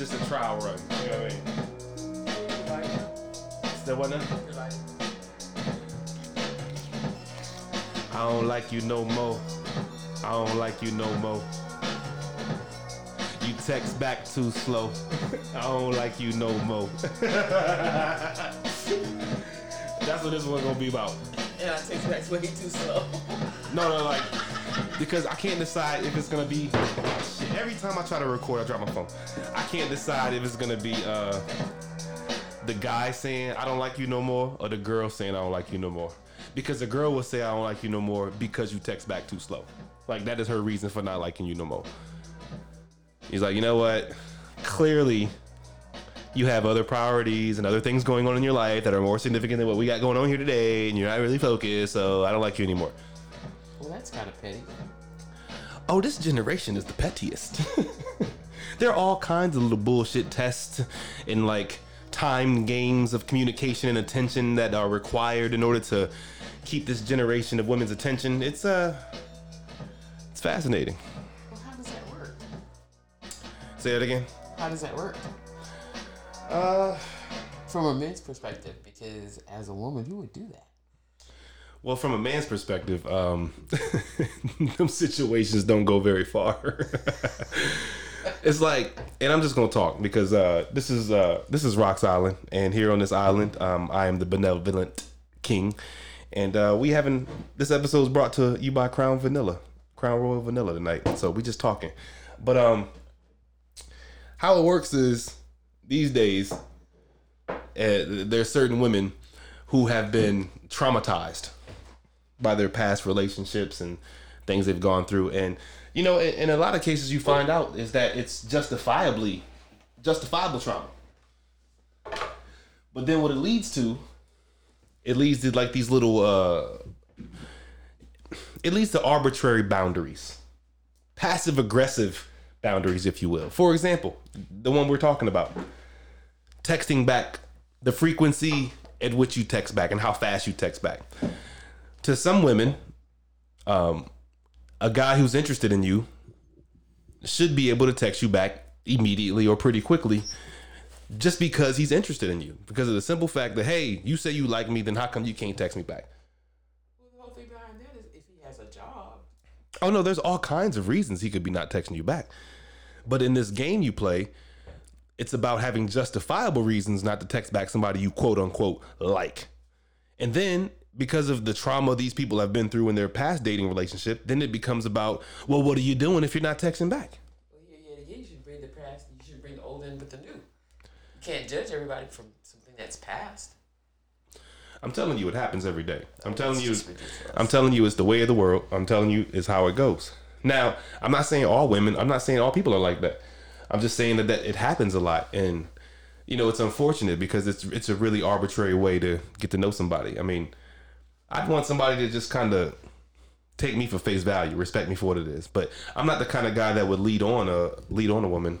just a trial run. You know what I mean? Still what now? I don't like you no more. I don't like you no more. You text back too slow. I don't like you no more. That's what this one's gonna be about. And I text back way too slow. No, no, like because I can't decide if it's gonna be. Shit, every time I try to record, I drop my phone. Can't decide if it's gonna be uh the guy saying I don't like you no more or the girl saying I don't like you no more. Because the girl will say I don't like you no more because you text back too slow. Like that is her reason for not liking you no more. He's like, you know what? Clearly, you have other priorities and other things going on in your life that are more significant than what we got going on here today, and you're not really focused, so I don't like you anymore. Well, that's kind of petty. Oh, this generation is the pettiest. there are all kinds of little bullshit tests and like timed games of communication and attention that are required in order to keep this generation of women's attention. It's uh it's fascinating. Well, how does that work? Say it again. How does that work? Uh From a man's perspective, because as a woman, you would do that. well, from a man's perspective, um, them situations don't go very far. it's like, and I'm just gonna talk because uh, this is uh, this is Rocks Island, and here on this island, um, I am the benevolent king, and uh, we having this episode is brought to you by Crown Vanilla, Crown Royal Vanilla tonight. So we just talking, but um, how it works is these days, uh, there's certain women who have been traumatized by their past relationships and things they've gone through. And you know in, in a lot of cases you find out is that it's justifiably justifiable trauma. But then what it leads to it leads to like these little uh it leads to arbitrary boundaries. Passive aggressive boundaries if you will. For example the one we're talking about. Texting back the frequency at which you text back and how fast you text back. To some women, um, a guy who's interested in you should be able to text you back immediately or pretty quickly just because he's interested in you. Because of the simple fact that, hey, you say you like me, then how come you can't text me back? Well, the whole thing behind that is if he has a job. Oh, no, there's all kinds of reasons he could be not texting you back. But in this game you play, it's about having justifiable reasons not to text back somebody you quote unquote like. And then because of the trauma these people have been through in their past dating relationship, then it becomes about, well, what are you doing if you're not texting back? Well, yeah, yeah, again, you should bring the past. You should bring the old in with the new. You can't judge everybody from something that's past. I'm telling you, it happens every day. Oh, I'm telling you. I'm telling you, it's the way of the world. I'm telling you, it's how it goes. Now, I'm not saying all women. I'm not saying all people are like that. I'm just saying that, that it happens a lot, and you know, it's unfortunate because it's it's a really arbitrary way to get to know somebody. I mean, I'd want somebody to just kind of take me for face value, respect me for what it is. But I'm not the kind of guy that would lead on a lead on a woman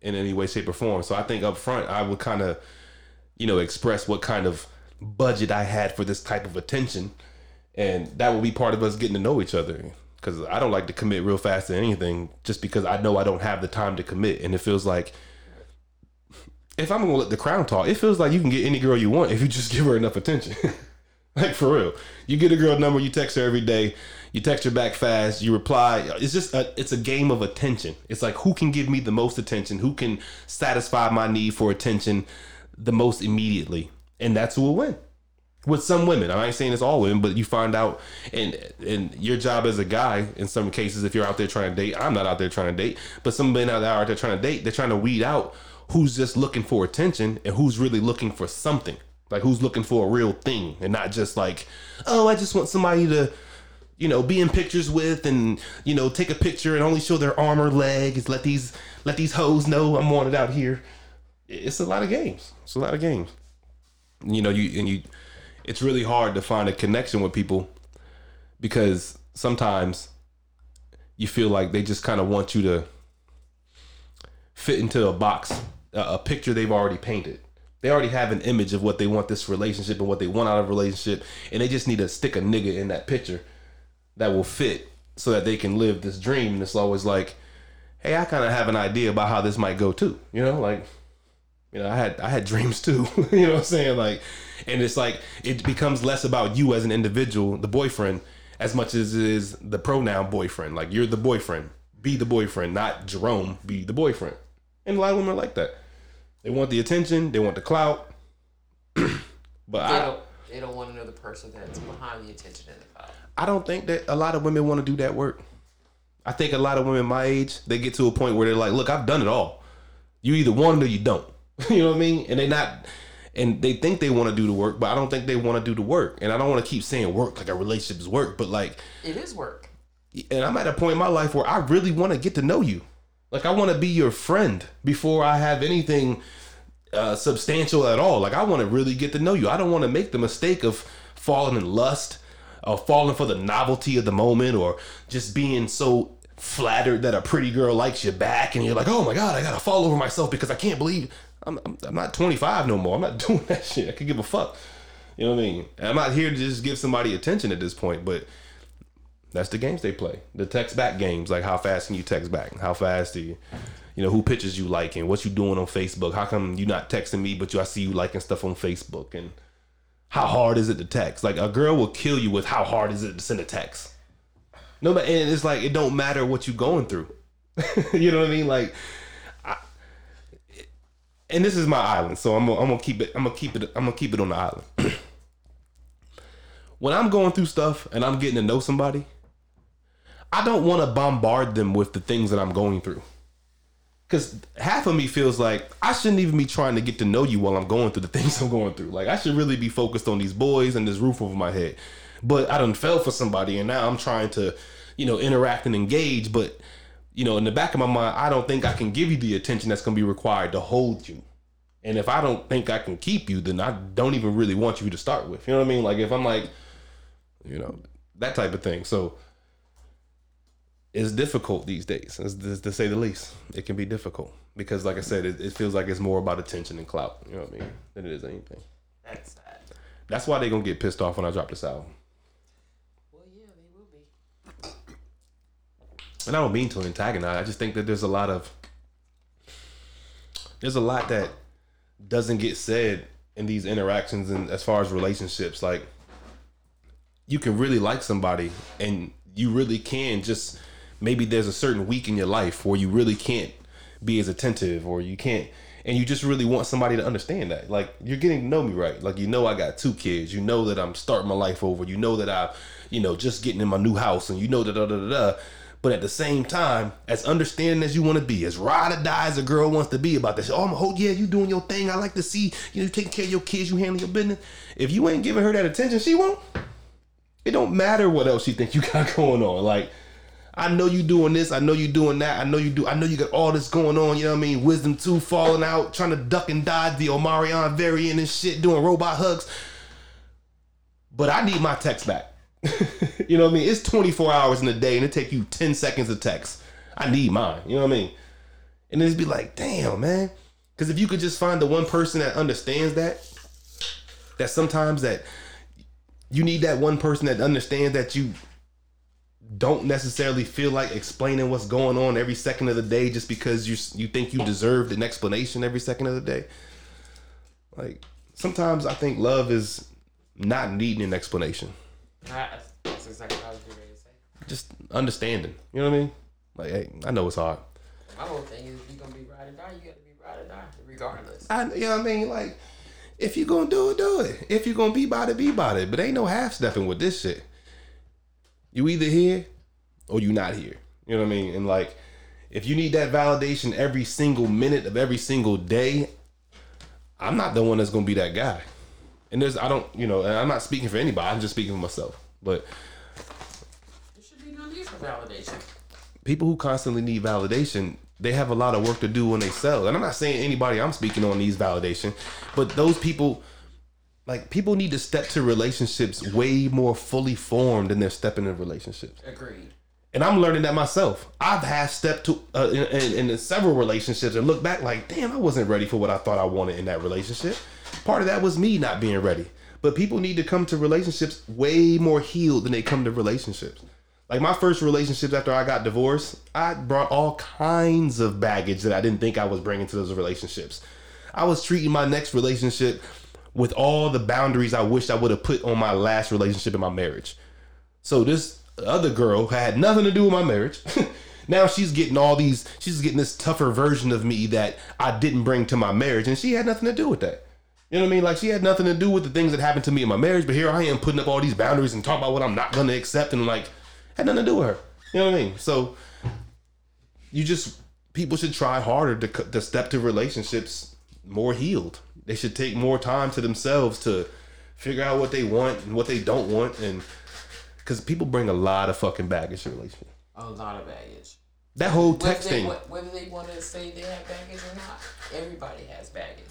in any way, shape, or form. So I think up front, I would kind of, you know, express what kind of budget I had for this type of attention, and that will be part of us getting to know each other. Because I don't like to commit real fast to anything, just because I know I don't have the time to commit, and it feels like. If I'm gonna let the crown talk, it feels like you can get any girl you want if you just give her enough attention. Like for real, you get a girl number, you text her every day, you text her back fast, you reply. It's just a, it's a game of attention. It's like who can give me the most attention, who can satisfy my need for attention the most immediately, and that's who will win. With some women, I ain't saying it's all women, but you find out, and and your job as a guy, in some cases, if you're out there trying to date, I'm not out there trying to date, but some men out there out there trying to date, they're trying to weed out who's just looking for attention and who's really looking for something. Like who's looking for a real thing and not just like, oh, I just want somebody to, you know, be in pictures with and you know take a picture and only show their arm or leg. Is let these let these hoes know I'm wanted out here. It's a lot of games. It's a lot of games. You know, you and you, it's really hard to find a connection with people because sometimes you feel like they just kind of want you to fit into a box, a, a picture they've already painted. They already have an image of what they want this relationship and what they want out of a relationship, and they just need to stick a nigga in that picture that will fit so that they can live this dream. And it's always like, hey, I kind of have an idea about how this might go too. You know, like, you know, I had I had dreams too. you know what I'm saying? Like, and it's like it becomes less about you as an individual, the boyfriend, as much as it is the pronoun boyfriend. Like you're the boyfriend. Be the boyfriend, not Jerome. Be the boyfriend. And a lot of women are like that. They want the attention. They want the clout. but They I, don't. They don't want to know the person that's behind the attention and the clout. I don't think that a lot of women want to do that work. I think a lot of women my age, they get to a point where they're like, look, I've done it all. You either want it or you don't. you know what I mean? And they not and they think they want to do the work, but I don't think they want to do the work. And I don't want to keep saying work like a relationship is work, but like It is work. and I'm at a point in my life where I really want to get to know you. Like I want to be your friend before I have anything uh, substantial at all. Like I want to really get to know you. I don't want to make the mistake of falling in lust or falling for the novelty of the moment or just being so flattered that a pretty girl likes you back and you're like, oh my god, I gotta fall over myself because I can't believe I'm, I'm, I'm not 25 no more. I'm not doing that shit. I could give a fuck. You know what I mean? I'm not here to just give somebody attention at this point, but that's the games they play. The text back games, like how fast can you text back? How fast do you, you know, who pictures you liking? What you doing on Facebook? How come you not texting me, but you I see you liking stuff on Facebook? And how hard is it to text? Like a girl will kill you with how hard is it to send a text. No, but and it's like it don't matter what you going through. you know what I mean? Like, I, and this is my island, so I'm gonna, I'm gonna keep it. I'm gonna keep it. I'm gonna keep it on the island. when I'm going through stuff and I'm getting to know somebody, I don't want to bombard them with the things that I'm going through. Cause half of me feels like I shouldn't even be trying to get to know you while I'm going through the things I'm going through. Like I should really be focused on these boys and this roof over my head. But I done fell for somebody and now I'm trying to, you know, interact and engage. But, you know, in the back of my mind, I don't think I can give you the attention that's gonna be required to hold you. And if I don't think I can keep you, then I don't even really want you to start with. You know what I mean? Like if I'm like, you know, that type of thing. So it's difficult these days, as- as- to say the least. It can be difficult because, like I said, it, it feels like it's more about attention and clout. You know what I mean? Than it is anything. That's sad. That's why they're gonna get pissed off when I drop this album. Well, yeah, they will be. And I don't mean to antagonize. I just think that there's a lot of there's a lot that doesn't get said in these interactions and as far as relationships. Like you can really like somebody and you really can just maybe there's a certain week in your life where you really can't be as attentive or you can't and you just really want somebody to understand that. Like you're getting to know me right. Like you know i got two kids. You know that i'm starting my life over. You know that i you know just getting in my new house and you know that da da da da. But at the same time as understanding as you want to be as ride or die as a girl wants to be about this oh, oh yeah you doing your thing. I like to see you know taking care of your kids you handling your business. If you ain't giving her that attention she won't. It don't matter what else you think you got going on. Like, I know you doing this. I know you doing that. I know you do. I know you got all this going on. You know what I mean? Wisdom two falling out, trying to duck and dodge the Omarion variant and shit, doing robot hugs. But I need my text back. you know what I mean? It's 24 hours in a day and it take you 10 seconds to text. I need mine. You know what I mean? And then be like, damn, man. Because if you could just find the one person that understands that, that sometimes that you need that one person that understands that you don't necessarily feel like explaining what's going on every second of the day just because you you think you deserved an explanation every second of the day. Like sometimes I think love is not needing an explanation, That's, exactly what I was to say. just understanding. You know what I mean? Like, hey, I know it's hard. My whole thing is if you're gonna be ride or die, you gotta be ride or die, regardless. I, you know what I mean? Like, if you gonna do it, do it. If you gonna be about it, be about it. But ain't no half stepping with this shit. You either here or you not here. You know what I mean? And like, if you need that validation every single minute of every single day, I'm not the one that's gonna be that guy. And there's, I don't, you know, and I'm not speaking for anybody. I'm just speaking for myself. But There should be no need for validation. people who constantly need validation, they have a lot of work to do when they sell. And I'm not saying anybody I'm speaking on needs validation, but those people, like people need to step to relationships way more fully formed than they're stepping in relationships. Agreed. And I'm learning that myself. I've half stepped to uh, in, in, in several relationships and look back like, damn, I wasn't ready for what I thought I wanted in that relationship. Part of that was me not being ready. But people need to come to relationships way more healed than they come to relationships. Like my first relationships after I got divorced, I brought all kinds of baggage that I didn't think I was bringing to those relationships. I was treating my next relationship with all the boundaries I wished I would have put on my last relationship in my marriage. So this other girl had nothing to do with my marriage. now she's getting all these she's getting this tougher version of me that I didn't bring to my marriage and she had nothing to do with that. You know what I mean? Like she had nothing to do with the things that happened to me in my marriage, but here I am putting up all these boundaries and talking about what I'm not gonna accept and like had nothing to do with her. You know what I mean? So you just people should try harder to to step to relationships more healed. They should take more time to themselves to figure out what they want and what they don't want, and because people bring a lot of fucking baggage to relationships. A lot of baggage. That whole texting, they, whether they want to say they have baggage or not, everybody has baggage.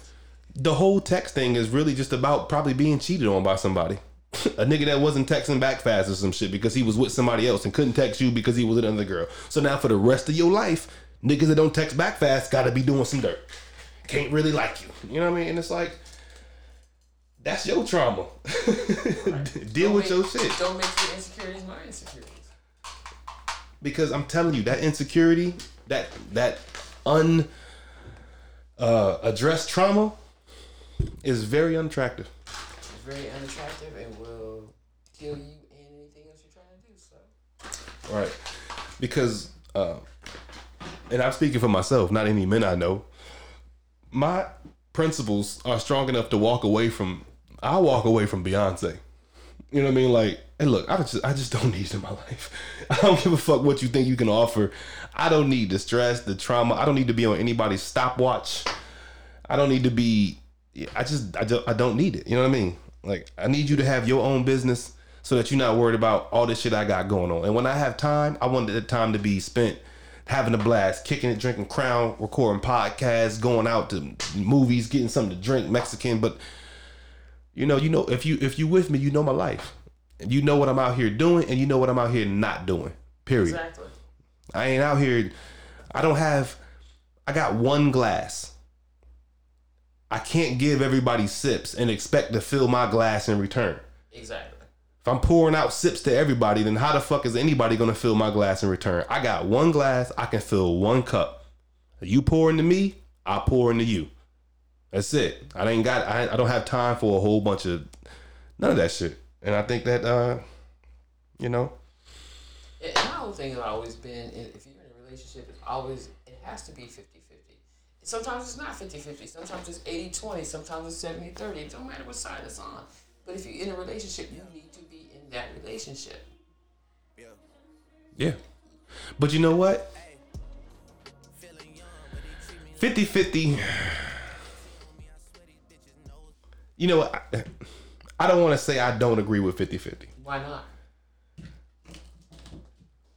the whole text thing is really just about probably being cheated on by somebody. a nigga that wasn't texting back fast or some shit because he was with somebody else and couldn't text you because he was with another girl. So now for the rest of your life, niggas that don't text back fast gotta be doing some dirt. Can't really like you. You know what I mean? And it's like that's your trauma. Deal Don't with make- your shit. Don't make your insecurities my insecurities. because I'm telling you that insecurity, that that un uh, addressed trauma, is very unattractive. It's very unattractive and will kill you and anything else you're trying to do. So Right. Because, uh, and I'm speaking for myself, not any men I know. My principles are strong enough to walk away from. I walk away from Beyonce. You know what I mean? Like, hey, look, I just, I just don't need it in my life. I don't give a fuck what you think you can offer. I don't need the stress, the trauma. I don't need to be on anybody's stopwatch. I don't need to be. I just, I don't, I don't need it. You know what I mean? Like, I need you to have your own business so that you're not worried about all this shit I got going on. And when I have time, I want the time to be spent having a blast, kicking it, drinking Crown, recording podcasts, going out to movies, getting something to drink, Mexican. But you know, you know, if you if you with me, you know my life, you know what I'm out here doing, and you know what I'm out here not doing. Period. exactly. I ain't out here. I don't have. I got one glass. I can't give everybody sips and expect to fill my glass in return. Exactly. If I'm pouring out sips to everybody, then how the fuck is anybody gonna fill my glass in return? I got one glass. I can fill one cup. You pour into me, I pour into you. That's it. I ain't got. I, I don't have time for a whole bunch of none of that shit. And I think that, uh, you know, And my whole thing has always been if you're in a relationship, it's always, it has to be 50 50. Sometimes it's not 50 50. Sometimes it's 80 20. Sometimes it's 70 30. It don't matter what side it's on. But if you're in a relationship, you need to that relationship. Yeah. But you know what? 50 50. You know what? I, I don't want to say I don't agree with 50 50 Why not?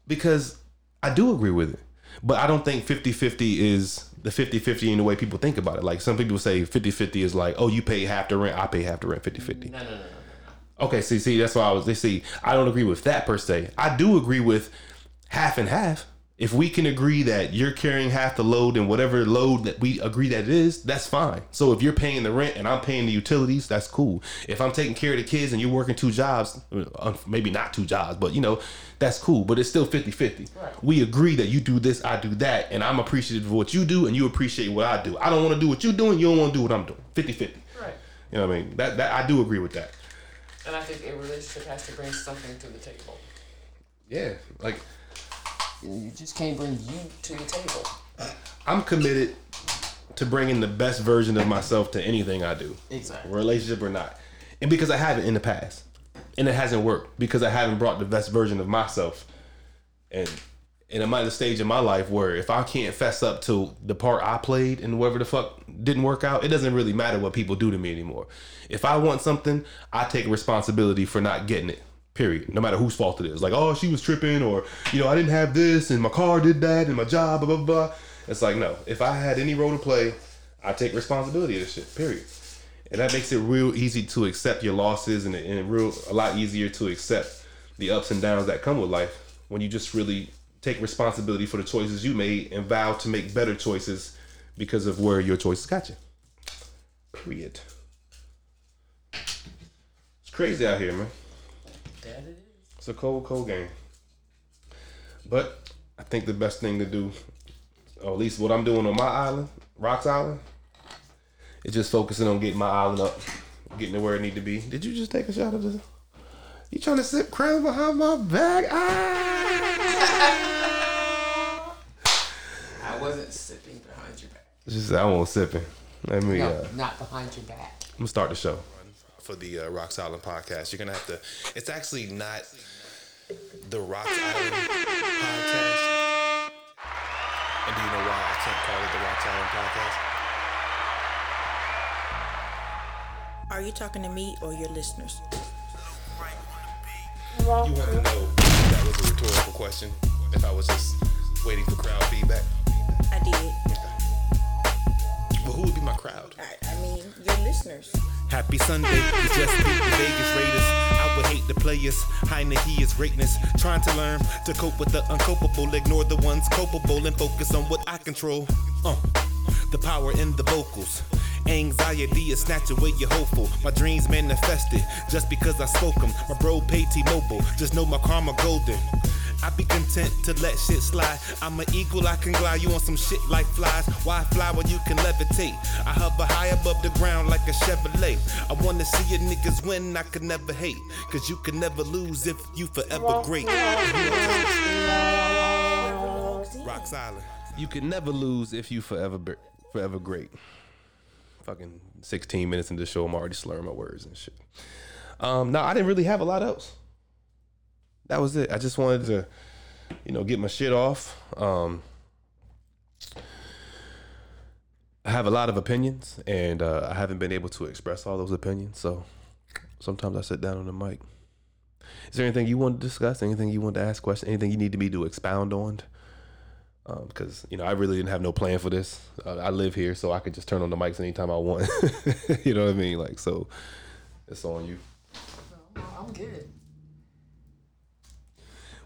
because I do agree with it. But I don't think 50 50 is the 50 50 in the way people think about it. Like some people say 50 50 is like, oh, you pay half the rent, I pay half the rent 50 50. No, no, no, no. Okay, see, see, that's why I was. They see, I don't agree with that per se. I do agree with half and half. If we can agree that you're carrying half the load and whatever load that we agree that it is, that's fine. So if you're paying the rent and I'm paying the utilities, that's cool. If I'm taking care of the kids and you're working two jobs, uh, maybe not two jobs, but you know, that's cool. But it's still 50 50. Right. We agree that you do this, I do that, and I'm appreciative of what you do and you appreciate what I do. I don't want to do what you're doing, you don't want to do what I'm doing. 50 50. Right. You know what I mean? That, that I do agree with that. And I think a relationship has to bring something to the table. Yeah, like You just can't bring you to the table. I'm committed to bringing the best version of myself to anything I do, Exactly. relationship or not. And because I haven't in the past, and it hasn't worked because I haven't brought the best version of myself. And and I'm at a stage in my life where if I can't fess up to the part I played and whatever the fuck didn't work out, it doesn't really matter what people do to me anymore. If I want something, I take responsibility for not getting it. Period. No matter whose fault it is. Like, oh, she was tripping, or you know, I didn't have this, and my car did that, and my job, blah blah blah. It's like, no. If I had any role to play, I take responsibility of this shit. Period. And that makes it real easy to accept your losses, and, and real a lot easier to accept the ups and downs that come with life when you just really take responsibility for the choices you made and vow to make better choices because of where your choices got you. Period. It's crazy out here, man. That it is. It's a cold, cold game. But I think the best thing to do, or at least what I'm doing on my island, Rocks Island, is just focusing on getting my island up, getting it where it need to be. Did you just take a shot of this? You trying to sip crown behind my back? Ah! Wasn't sipping behind your back. Just I won't sipping. Let me. No, Uh, not behind your back. I'm gonna start the show for the uh, Rocks Island podcast. You're gonna have to. It's actually not the Rocks Island podcast. And do you know why I can't call it the Rocks Island podcast? Are you talking to me or your listeners? You want to know that was a rhetorical question. If I was just waiting for crowd feedback. I did. But who would be my crowd? I, I mean, your listeners. Happy Sunday, we just beat the Vegas Raiders. I would hate the players. Heineke is greatness. Trying to learn to cope with the uncopable. Ignore the ones culpable and focus on what I control. Uh, the power in the vocals. Anxiety is snatch away your hopeful. My dreams manifested just because I spoke them. My bro paid T-Mobile. Just know my karma golden. I be content to let shit slide. I'm an eagle, I can glide you on some shit like flies. Why fly when you can levitate? I hover high above the ground like a Chevrolet. I wanna see your niggas win, I could never hate. Cause you can never lose if you forever great. Rocks Island. You can never lose if you forever br- forever great. Fucking 16 minutes into the show, I'm already slurring my words and shit. Um, no, I didn't really have a lot else. That was it. I just wanted to, you know, get my shit off. Um, I have a lot of opinions, and uh, I haven't been able to express all those opinions. So sometimes I sit down on the mic. Is there anything you want to discuss? Anything you want to ask questions? Anything you need me to expound on? because you know I really didn't have no plan for this. Uh, I live here, so I could just turn on the mics anytime I want. you know what I mean? Like so, it's on you. No, I'm good.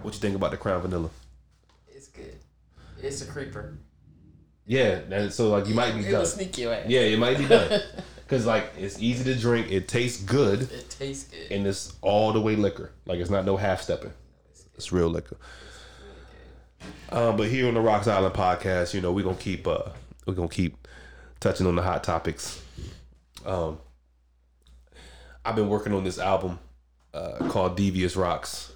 What you think about the Crown Vanilla? It's good. It's a creeper. Yeah, and so like you might be It done. sneak your ass. Yeah, it might be done. Cause like it's easy to drink, it tastes good, It tastes good. and it's all the way liquor. Like it's not no half stepping. It's real liquor. Um, but here on the Rocks Island podcast, you know, we're gonna keep uh we're gonna keep touching on the hot topics. Um I've been working on this album uh called Devious Rocks.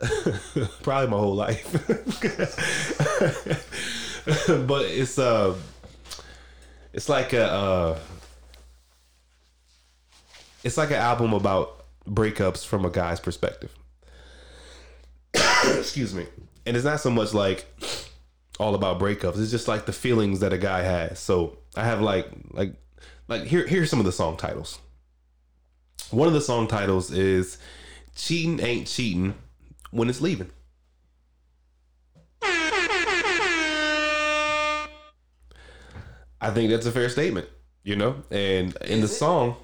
Probably my whole life. but it's uh it's like a uh it's like an album about breakups from a guy's perspective. Excuse me. And it's not so much like all about breakups. It's just like the feelings that a guy has. So I have like like like here here's some of the song titles. One of the song titles is Cheating Ain't Cheating When It's Leaving. I think that's a fair statement, you know? And in the song,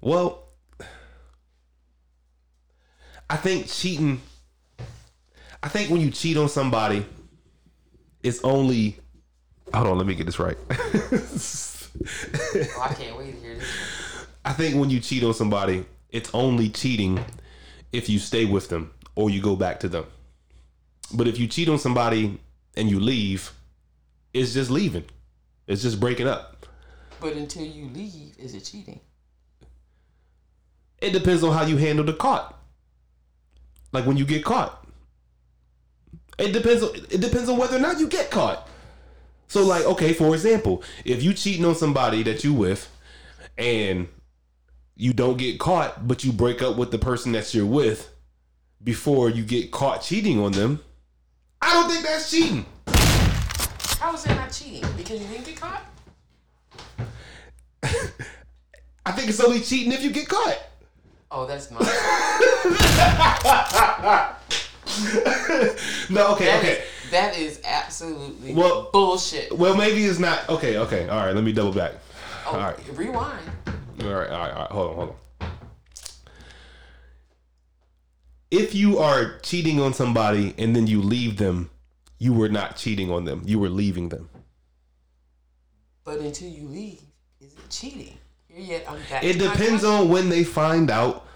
well, I think cheating. I think when you cheat on somebody, it's only. Hold on, let me get this right. Oh, I can't wait to hear this. I think when you cheat on somebody, it's only cheating if you stay with them or you go back to them. But if you cheat on somebody and you leave, it's just leaving. It's just breaking up. But until you leave, is it cheating? It depends on how you handle the caught. Like when you get caught. It depends on it depends on whether or not you get caught. So like, okay, for example, if you cheating on somebody that you with and you don't get caught, but you break up with the person that you're with before you get caught cheating on them, I don't think that's cheating. How is that not cheating? Because you didn't get caught? I think it's only cheating if you get caught. Oh, that's my. No, okay, That okay. is- that is absolutely Well- bullshit. Well, maybe it's not. Okay, okay. All right, let me double back. Oh, all right. Rewind. All right, all right, all right. Hold on, hold on. If you are cheating on somebody and then you leave them, you were not cheating on them. You were leaving them. But until you leave, is it cheating? Here yet, I'm back. It depends on when they find out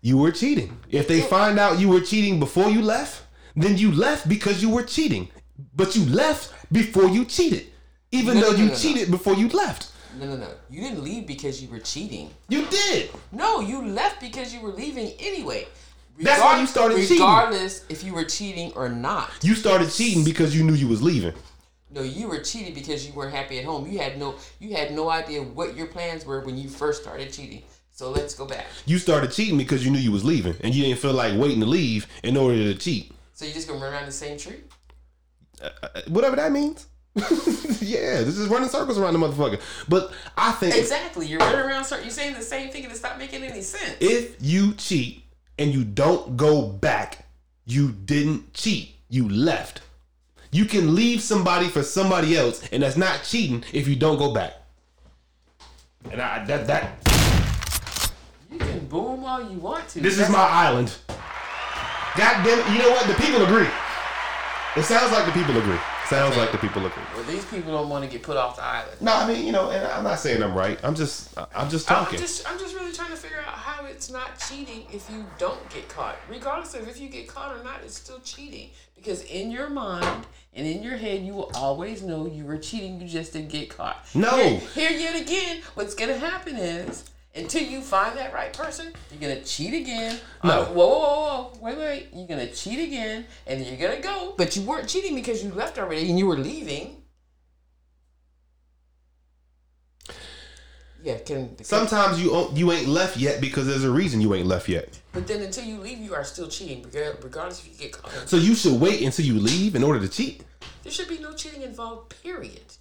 you were cheating. If they find out you were cheating before you left, then you left because you were cheating. But you left before you cheated. Even No, though no, you no, no. cheated before you left. No, no, no. You didn't leave because you were cheating. You did. No, you left because you were leaving anyway. That's why you started cheating. Regardless if you were cheating or not. You started cheating because you knew you was leaving. No, you were cheating because you weren't happy at home. You had no you had no idea what your plans were when you first started cheating. So let's go back. You started cheating because you knew you was leaving, and you didn't feel like waiting to leave in order to cheat. So you just gonna run around the same tree? Uh, whatever that means. yeah, this is running circles around the motherfucker. But I think Exactly. You're running around. You're saying the same thing, and it's not making any sense. if you cheat and you don't go back, you didn't cheat. You left. You can leave somebody for somebody else, and that's not cheating if you don't go back. And I that that You can boom all you want to. this is That's- my island. God damn it! You know what? The people agree. It sounds like the people agree. Sounds like the people looking. Well, these people don't want to get put off the island. No, I mean, you know, and I'm not saying I'm right. I'm just, I'm just talking. I'm just, I'm just really trying to figure out how it's not cheating if you don't get caught. Regardless of if you get caught or not, it's still cheating. Because in your mind and in your head, you will always know you were cheating. You just didn't get caught. No. Here, here yet again, what's gonna happen is until you find that right person, you're gonna cheat again. No. Uh, whoa, whoa, whoa, whoa, wait, wait. You're gonna cheat again, and you're gonna go. But you weren't cheating because you left already and you were leaving. Yeah, can can- Sometimes you you ain't left yet because there's a reason you ain't left yet. But then until you leave, you are still cheating, regar- regardless if you get caught. So you should wait until you leave in order to cheat. There should be no cheating involved, period.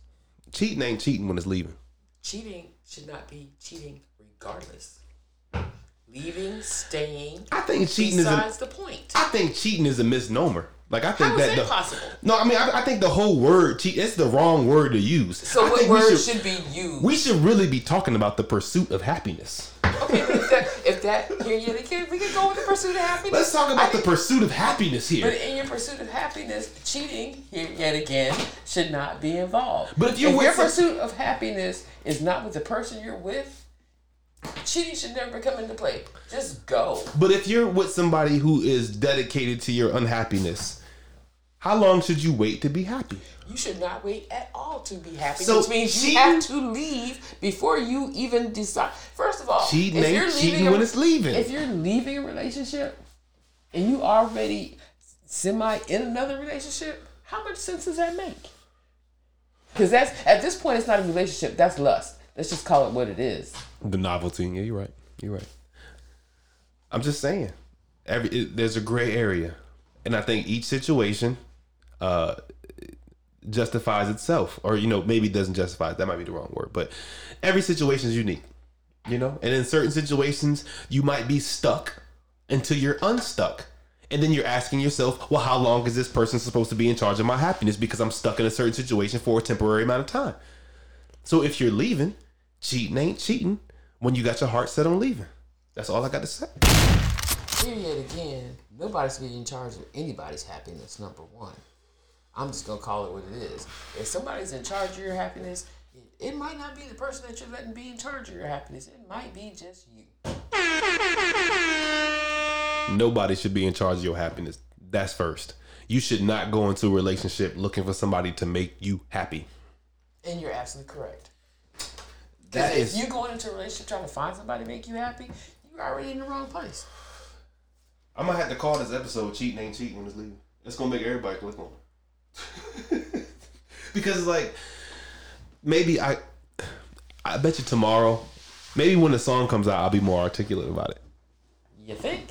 Cheating ain't cheating when it's leaving. Cheating should not be cheating regardless. Leaving, staying, I think cheating is. A, besides the point. I think cheating is a misnomer. Like I think How that that the, possible? No, I mean I, I think the whole word cheat. It's the wrong word to use. So I what we word should, be used? We should really be talking about the pursuit of happiness. okay, if that, if that, here yet again, we can go with the pursuit of happiness. Let's talk about I the think- pursuit of happiness here. But in your pursuit of happiness, cheating here yet again should not be involved. But if you're with your pursuit of happiness is not with the person you're with, cheating should never come into play. Just go. But if you're with somebody who is dedicated to your unhappiness, how long should you wait to be happy? You should not wait at all to be happy. So which means you have to leave before you even decide. First of all, Cheating if you're leaving cheating a- when it's leaving. If you're leaving a relationship and you already semi in another relationship, how much sense does that make? Because that's at this point, it's not a relationship. That's lust. Let's just call it what it is. The novelty. Yeah, you're right. You're right. I'm just saying, every it, there's a gray area, and I think each situation uh, justifies itself, or you know, maybe doesn't justify. it. That might be the wrong word, but every situation is unique. You know, and in certain situations, you might be stuck until you're unstuck. And then you're asking yourself, well, how long is this person supposed to be in charge of my happiness because I'm stuck in a certain situation for a temporary amount of time? So if you're leaving, cheating ain't cheating when you got your heart set on leaving. That's all I got to say. Here yet again, nobody's be in charge of anybody's happiness. Number one, I'm just gonna call it what it is. If somebody's in charge of your happiness, it, it might not be the person that you're letting be in charge of your happiness. It might be just you. Nobody should be in charge of your happiness. That's first. You should not go into a relationship looking for somebody to make you happy. And you're absolutely correct. That if is you going into a relationship trying to find somebody to make you happy, you're already in the wrong place. I'm gonna have to call this episode "Cheating Ain't Cheating" when it's leaving. It's gonna make everybody click on it because it's like maybe I, I bet you tomorrow, maybe when the song comes out, I'll be more articulate about it. You think?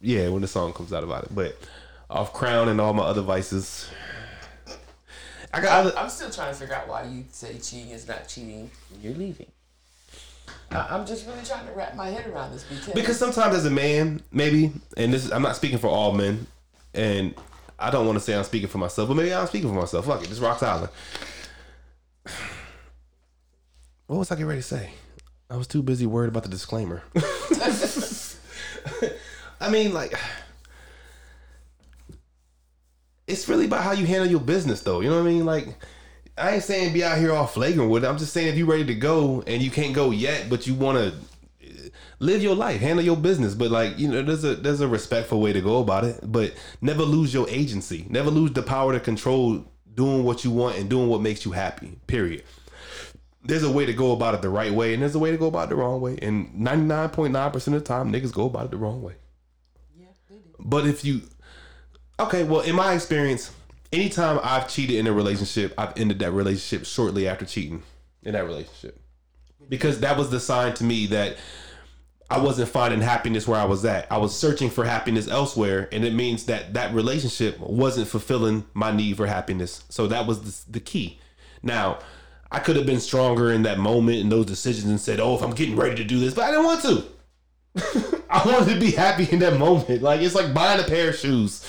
Yeah, when the song comes out about it. But off Crown and all my other vices, I got other. I'm still trying to figure out why you say cheating is not cheating you're leaving. I- I'm just really trying to wrap my head around this because Because sometimes as a man, maybe, and this is, I'm not speaking for all men, and I don't want to say I'm speaking for myself, but maybe I'm speaking for myself. Fuck it, this Rocks Island. What was I getting ready to say? I was too busy worried about the disclaimer. I mean, like, it's really about how you handle your business, though. You know what I mean? Like, I ain't saying be out here all flagrant with it. I'm just saying if you're ready to go and you can't go yet, but you want to uh, live your life, handle your business, but like you know, there's a there's a respectful way to go about it. But never lose your agency. Never lose the power to control doing what you want and doing what makes you happy. Period. There's a way to go about it the right way, and there's a way to go about it the wrong way. And 99.9% of the time, niggas go about it the wrong way. Yeah, they do. But if you, okay, well, in my experience, anytime I've cheated in a relationship, I've ended that relationship shortly after cheating in that relationship because that was the sign to me that I wasn't finding happiness where I was at. I was searching for happiness elsewhere, and it means that that relationship wasn't fulfilling my need for happiness. So that was the, the key. Now, I could have been stronger in that moment and those decisions and said, "Oh, if I'm getting ready to do this," but I didn't want to. I wanted to be happy in that moment. Like it's like buying a pair of shoes.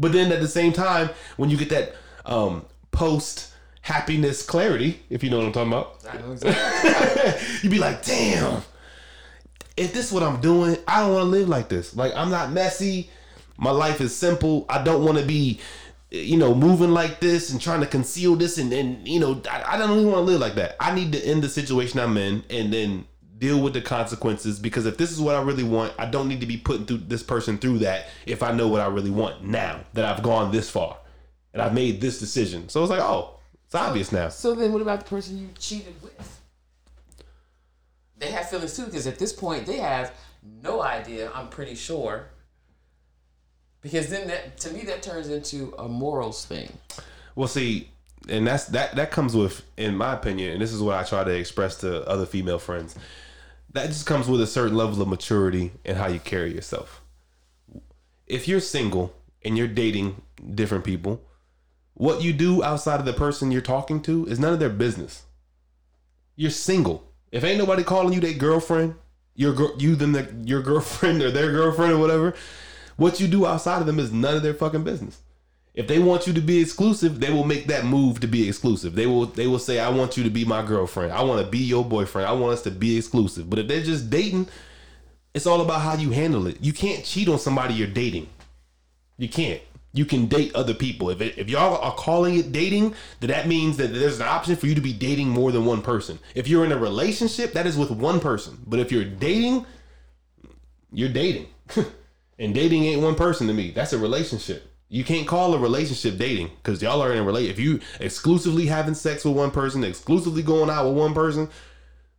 But then at the same time, when you get that um, post happiness clarity, if you know what I'm talking about, I know exactly. you be like, damn, if this is what I'm doing, I don't want to live like this. Like I'm not messy. My life is simple. I don't want to be, you know, moving like this and trying to conceal this and then, you know, I, I don't even want to live like that. I need to end the situation I'm in and then deal with the consequences because if this is what I really want, I don't need to be putting through this person through that if I know what I really want now that I've gone this far and I've made this decision. So it's like, oh, it's obvious now. So then, what about the person you cheated with? They have feelings too, because at this point they have no idea. I'm pretty sure. Because then that, to me, that turns into a morals thing. Well, see, and that's that that comes with, in my opinion, and this is what I try to express to other female friends. That just comes with a certain level of maturity and how you carry yourself. If you're single and you're dating different people, what you do outside of the person you're talking to is none of their business. You're single. If ain't nobody calling you their girlfriend, your girl, you them the, your girlfriend or their girlfriend or whatever, what you do outside of them is none of their fucking business. If they want you to be exclusive, they will make that move to be exclusive. They will they will say, "I want you to be my girlfriend. I want to be your boyfriend. I want us to be exclusive." But if they're just dating, it's all about how you handle it. You can't cheat on somebody you're dating. You can't. You can date other people. If it, if y'all are calling it dating, then that means that there's an option for you to be dating more than one person. If you're in a relationship, that is with one person. But if you're dating, you're dating. and dating ain't one person to me. That's a relationship. You can't call a relationship dating because y'all are in a relationship. If you exclusively having sex with one person, exclusively going out with one person,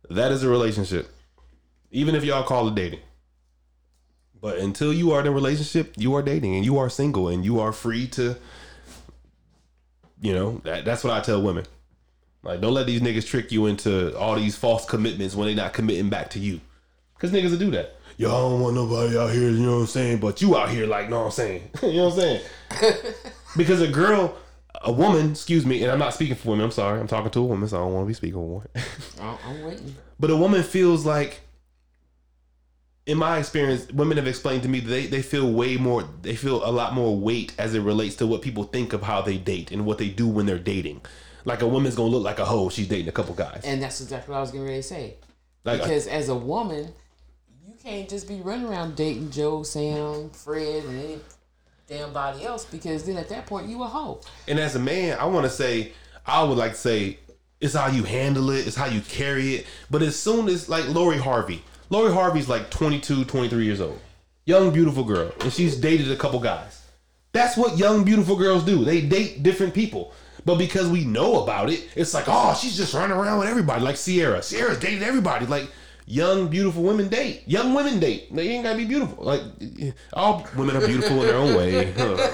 that is a relationship. Even if y'all call it dating. But until you are in a relationship, you are dating and you are single and you are free to, you know, that, that's what I tell women. Like, don't let these niggas trick you into all these false commitments when they not committing back to you. Because niggas will do that. Yo, I don't want nobody out here, you know what I'm saying? But you out here, like, know what I'm saying? you know what I'm saying? because a girl, a woman, excuse me, and I'm not speaking for women, I'm sorry. I'm talking to a woman, so I don't want to be speaking for women. Oh, I'm, I'm waiting. But a woman feels like, in my experience, women have explained to me that they, they feel way more, they feel a lot more weight as it relates to what people think of how they date and what they do when they're dating. Like a woman's gonna look like a hoe. if She's dating a couple guys. And that's exactly what I was getting ready to say. Like, Because as a woman, can't just be running around dating Joe, Sam, Fred, and any damn body else because then at that point you a hoe. And as a man, I want to say, I would like to say, it's how you handle it, it's how you carry it. But as soon as, like Lori Harvey, Lori Harvey's like 22, 23 years old. Young, beautiful girl. And she's dated a couple guys. That's what young, beautiful girls do. They date different people. But because we know about it, it's like, oh, she's just running around with everybody. Like Ciara. Ciara's dated everybody. Like, young, beautiful women date. Young women date. They ain't gotta be beautiful. Like, all women are beautiful in their own way. Huh.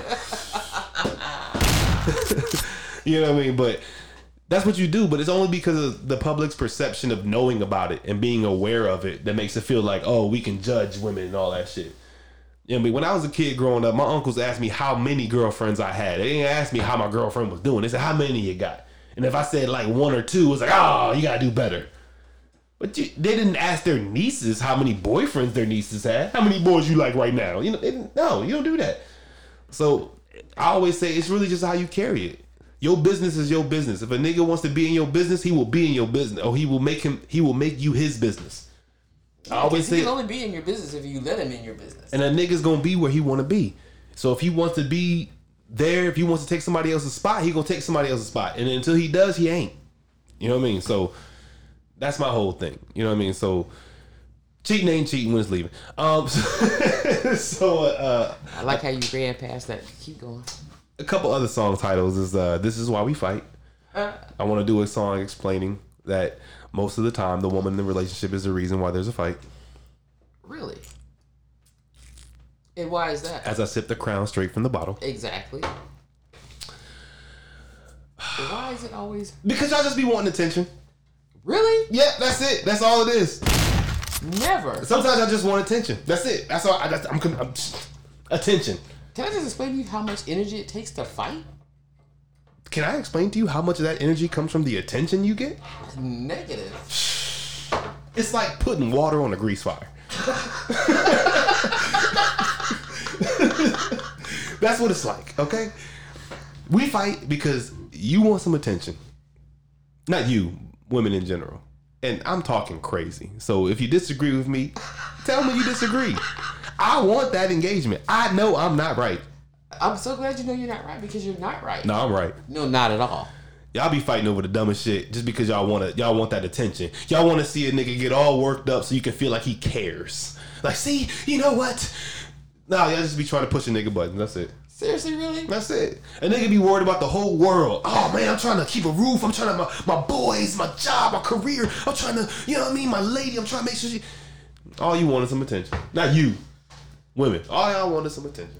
you know what I mean? But that's what you do. But it's only because of the public's perception of knowing about it and being aware of it that makes it feel like, oh, we can judge women and all that shit. You know I mean? When I was a kid growing up, my uncles asked me how many girlfriends I had. They didn't ask me how my girlfriend was doing. They said, how many you got? And if I said like one or two, it was like, oh, you gotta do better. But you, they didn't ask their nieces how many boyfriends their nieces had. How many boys you like right now? You know, didn't, no, you don't do that. So I always say it's really just how you carry it. Your business is your business. If a nigga wants to be in your business, he will be in your business, or he will make him. He will make you his business. I always he say, can only be in your business if you let him in your business. and a nigga's gonna be where he want to be. So if he wants to be there, if he wants to take somebody else's spot, he gonna take somebody else's spot. And until he does, he ain't. You know what I mean? So that's my whole thing. You know what I mean? So Cheating ain't cheating when it's leaving. Um, so, so uh, I like how you ran past that. Keep going. a couple other song titles is uh, "This Is Why We Fight." I want to do a song explaining that most of the time the woman in the relationship is the reason why there's a fight. Really? And why is that? As I sip the crown straight from the bottle, Exactly. why is it always because y'all just be wanting attention. Really? Yeah, that's it. That's all it is. Never. Sometimes I just want attention. That's it. That's all. I, that's, I'm, I'm attention. Can I just explain to you how much energy it takes to fight? Can I explain to you how much of that energy comes from the attention you get? Negative. It's like putting water on a grease fire. That's what it's like, okay? We fight because you want some attention. Not you, women in general. And I'm talking crazy. So if you disagree with me, tell me you disagree. I want that engagement. I know I'm not right. I'm so glad you know you're not right because you're not right. No, I'm right. No, not at all. Y'all be fighting over the dumbest shit just because y'all want to. Y'all want that attention. Y'all want to see a nigga get all worked up so you can feel like he cares. Like, see, you know what? Nah, y'all just be trying to push a nigga button. That's it. Seriously, really? That's it. And A nigga be worried about the whole world. Oh man, I'm trying to keep a roof. I'm trying to my, my boys, my job, my career. I'm trying to, you know what I mean? My lady. I'm trying to make sure she. All you want is some attention. Not you, women. All y'all want is some attention.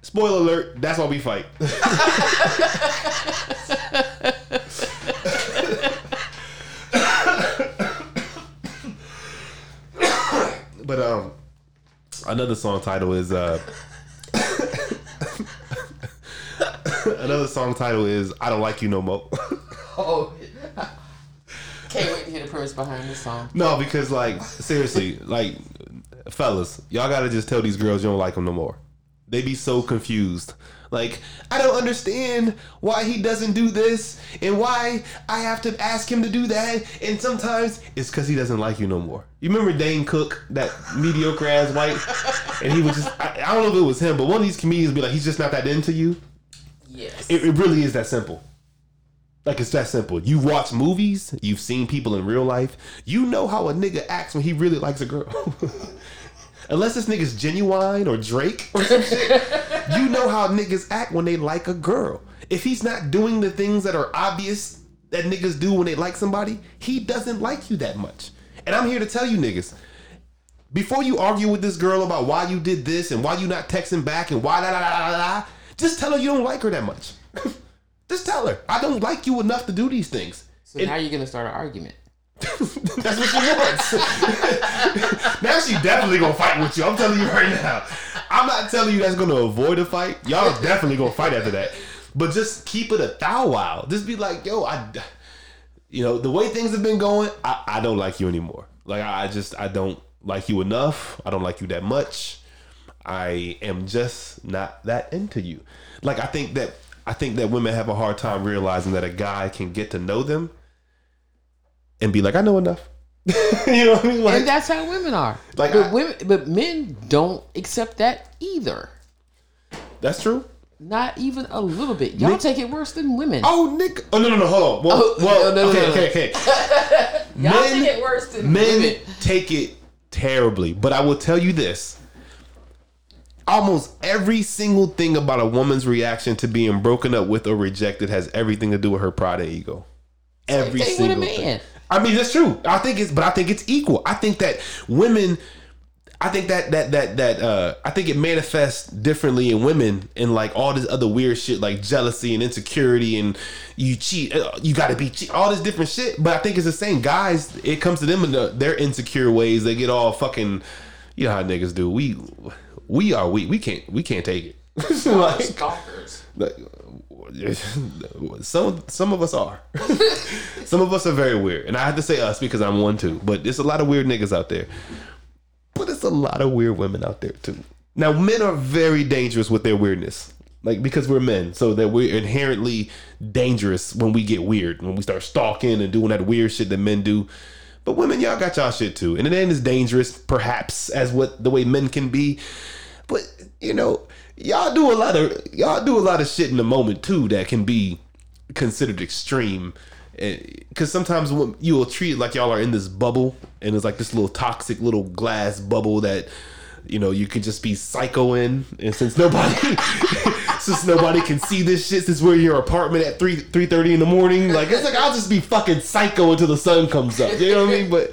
Spoiler alert. That's why we fight. but um, another song title is uh. another song title is "I Don't Like You No More." Oh, can't wait to hear the premise behind this song. no, because like seriously, like fellas, y'all gotta just tell these girls you don't like them no more. They be so confused. Like I don't understand why he doesn't do this and why I have to ask him to do that. And sometimes it's because he doesn't like you no more. You remember Dane Cook, that mediocre ass white, and he was just I, I don't know if it was him, but one of these comedians be like, he's just not that into you. Yes. It, it really is that simple. Like it's that simple. You watch movies, you've seen people in real life, you know how a nigga acts when he really likes a girl. Unless this nigga's Ginuwine or Drake or some shit, you know how niggas act when they like a girl. If he's not doing the things that are obvious that niggas do when they like somebody, he doesn't like you that much. And I'm here to tell you niggas, before you argue with this girl about why you did this and why you not texting back and why la la la la la, just tell her you don't like her that much. just tell her I don't like you enough to do these things. so now you're gonna start an argument. That's what she wants. now she definitely gonna fight with you. I'm telling you right now. I'm not telling you that's gonna avoid a fight. Y'all are definitely gonna fight after that. But just keep it a thou wow. Just be like, yo, I, you know, the way things have been going, I, I don't like you anymore. Like I I just I don't like you enough. I don't like you that much. I am just not that into you. Like I think that I think that women have a hard time realizing that a guy can get to know them and be like, I know enough. you know what I mean? Like, and that's how women are. Like, but I- women, but men don't accept that either. that's true. Not even a little bit. Y'all Nick- take it worse than women. Oh, Nick. Oh no, no, no. Hold on. Well, Oh, well no, no, okay, no, no. okay, okay. Y'all men- take it worse than Men women. take it terribly, but I will tell you this: almost every single thing about a woman's reaction to being broken up with or rejected has everything to do with her pride and ego. Every thing with a single thing. I mean, that's true. I think it's, but I think it's equal. I think that women. I think that that that that uh I think it manifests differently in women and like all this other weird shit like jealousy and insecurity and you cheat uh, you got to be cheat all this different shit but I think it's the same guys it comes to them in the, their insecure ways they get all fucking you know how niggas do we we are we we can't we can't take it like, Stalkers. like, some some of us are. some of us are very weird, and I have to say us because I'm one too. But there's a lot of weird niggas out there. But it's a lot of weird women out there too. Now, men are very dangerous with their weirdness, like because we're men, so that we're inherently dangerous when we get weird, when we start stalking and doing that weird shit that men do. But women, y'all got y'all shit too, and it ain't as dangerous, perhaps, as what the way men can be. But you know, y'all do a lot of y'all do a lot of shit in the moment too that can be considered extreme. because sometimes you will treat like y'all are in this bubble, and it's like this little toxic little glass bubble that you know you could just be psycho in, and since nobody since nobody can see this shit, since we're in your apartment at three three thirty in the morning, like it's like I'll just be fucking psycho until the sun comes up. You know what I mean? But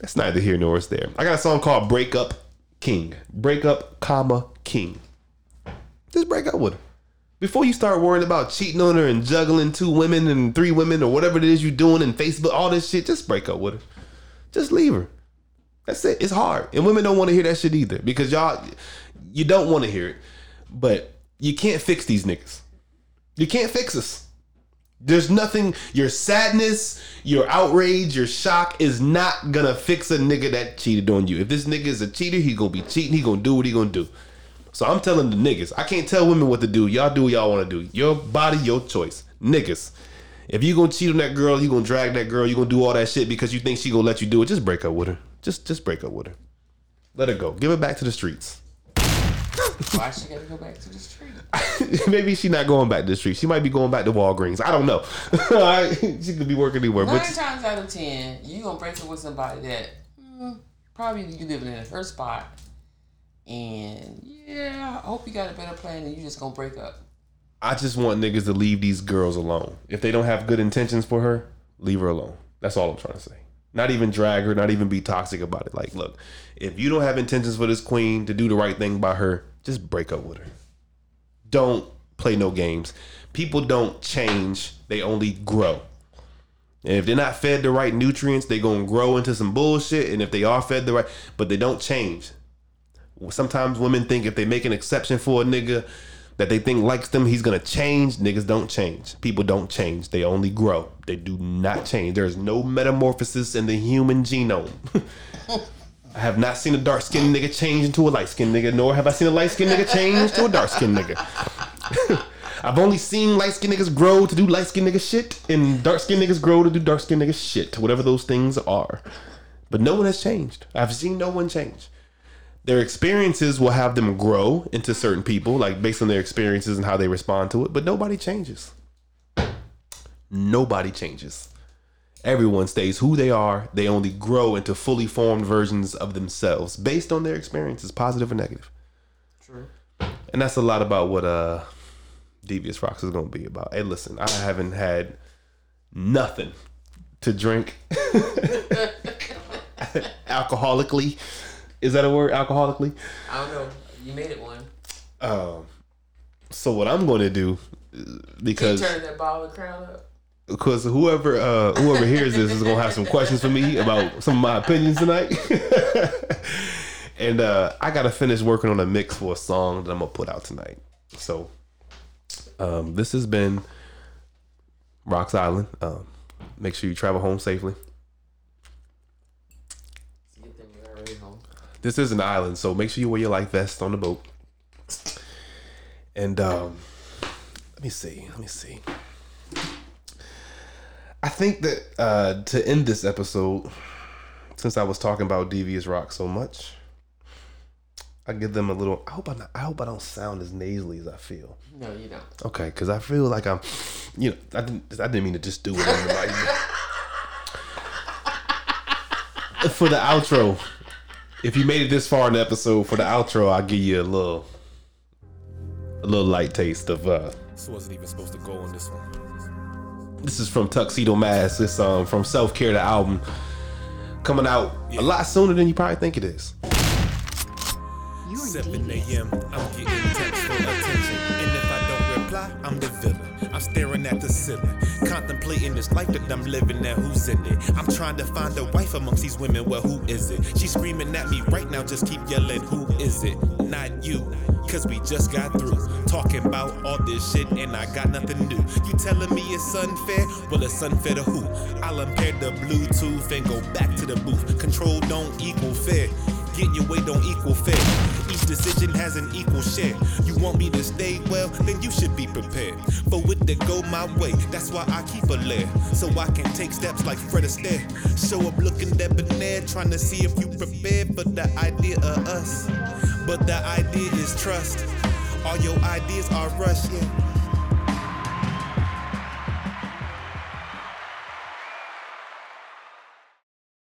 that's neither here nor there. I got a song called "Break Up King," break up, comma King. Just break up with her before you start worrying about cheating on her and juggling two women and three women or whatever it is you're doing in Facebook, all this shit, just break up with her. Just leave her. That's it. It's hard. And women don't want to hear that shit either because y'all, you don't want to hear it. But you can't fix these niggas. You can't fix us. There's nothing, your sadness, your outrage, your shock is not gonna fix a nigga that cheated on you. If this nigga is a cheater, he gonna be cheating, he gonna do what he gonna do. So I'm telling the niggas, I can't tell women what to do. Y'all do what y'all want to do. Your body, your choice. Niggas, if you gonna cheat on that girl, you gonna drag that girl, you gonna do all that shit because you think she gonna let you do it, just break up with her. Just just break up with her. Let her go. Give her back to the streets. Why she gotta go back to the street? Maybe she not going back to the street. She might be going back to Walgreens. I don't know. she could be working anywhere. Nine But times out of ten, you gonna break up with somebody that mm, probably you living in her spot, and yeah, I hope you got a better plan, and you just gonna break up. I just want niggas to leave these girls alone. If they don't have good intentions for her, leave her alone. That's all I'm trying to say. Not even drag her, not even be toxic about it. Like, look, if you don't have intentions for this queen to do the right thing by her, just break up with her. Don't play no games. People don't change, they only grow. And if they're not fed the right nutrients, they're gonna grow into some bullshit. And if they are fed the right, but they don't change. Sometimes women think if they make an exception for a nigga that they think likes them, he's gonna change. Niggas don't change. People don't change. They only grow. They do not change. There's no metamorphosis in the human genome. I have not seen a dark skinned nigga change into a light skinned nigga, nor have I seen a light skinned nigga change to a dark skinned nigga. I've only seen light skinned niggas grow to do light skinned nigga shit, and dark skinned niggas grow to do dark skinned nigga shit, whatever those things are. But no one has changed. I've seen no one change. Their experiences will have them grow into certain people, like based on their experiences and how they respond to it, but nobody changes. Nobody changes. Everyone stays who they are. They only grow into fully formed versions of themselves based on their experiences, positive or negative. True. And that's a lot about what uh Devious Rocks is gonna be about. Hey, listen, I haven't had nothing to drink alcoholically. Is that a word? Alcoholically? I don't know. You made it one. Um so what I'm gonna do uh, because turning that ball of crown up. because whoever uh whoever hears this is gonna have some questions for me about some of my opinions tonight. and uh I gotta finish working on a mix for a song that I'm gonna put out tonight. So um this has been Rocks Island. Um make sure you travel home safely. Get them already home. This is an island, so make sure you wear your life vest on the boat. And um let me see, let me see. I think that uh to end this episode, since I was talking about Devious Rock so much, I give them a little I hope I not, I hope I don't sound as nasally as I feel. No, you don't. Okay, because I feel like I'm, you know, I didn't, I didn't mean to just do it. for the outro, if you made it this far in the episode, for the outro, I'll give you a little, a little light taste of. uh This wasn't even supposed to go on this one. This is from Tuxedo Mask. It's um from Self Care, the album, coming out a lot sooner than you probably think it is. 7 a.m. I'm getting text for attention. And if I don't reply, I'm the villain. I'm staring at the ceiling, contemplating this life that I'm living. Now who's in it? I'm trying to find a wife amongst these women. Well, who is it? She's screaming at me right now. Just keep yelling. Who is it? Not you. Cause we just got through talking about all this shit and I got nothing new. You telling me it's unfair? Well, it's unfair to who? I'll impair the Bluetooth and go back to the booth. Control don't equal fair. Getting your way don't equal fair. Each decision has an equal share. You want me to stay well, then you should be prepared. For it to go my way, that's why I keep a lair. So I can take steps like Fred Astaire. Show up looking debonair, trying to see if you prepared for the idea of us. But the idea is trust. All your ideas are rush, yeah.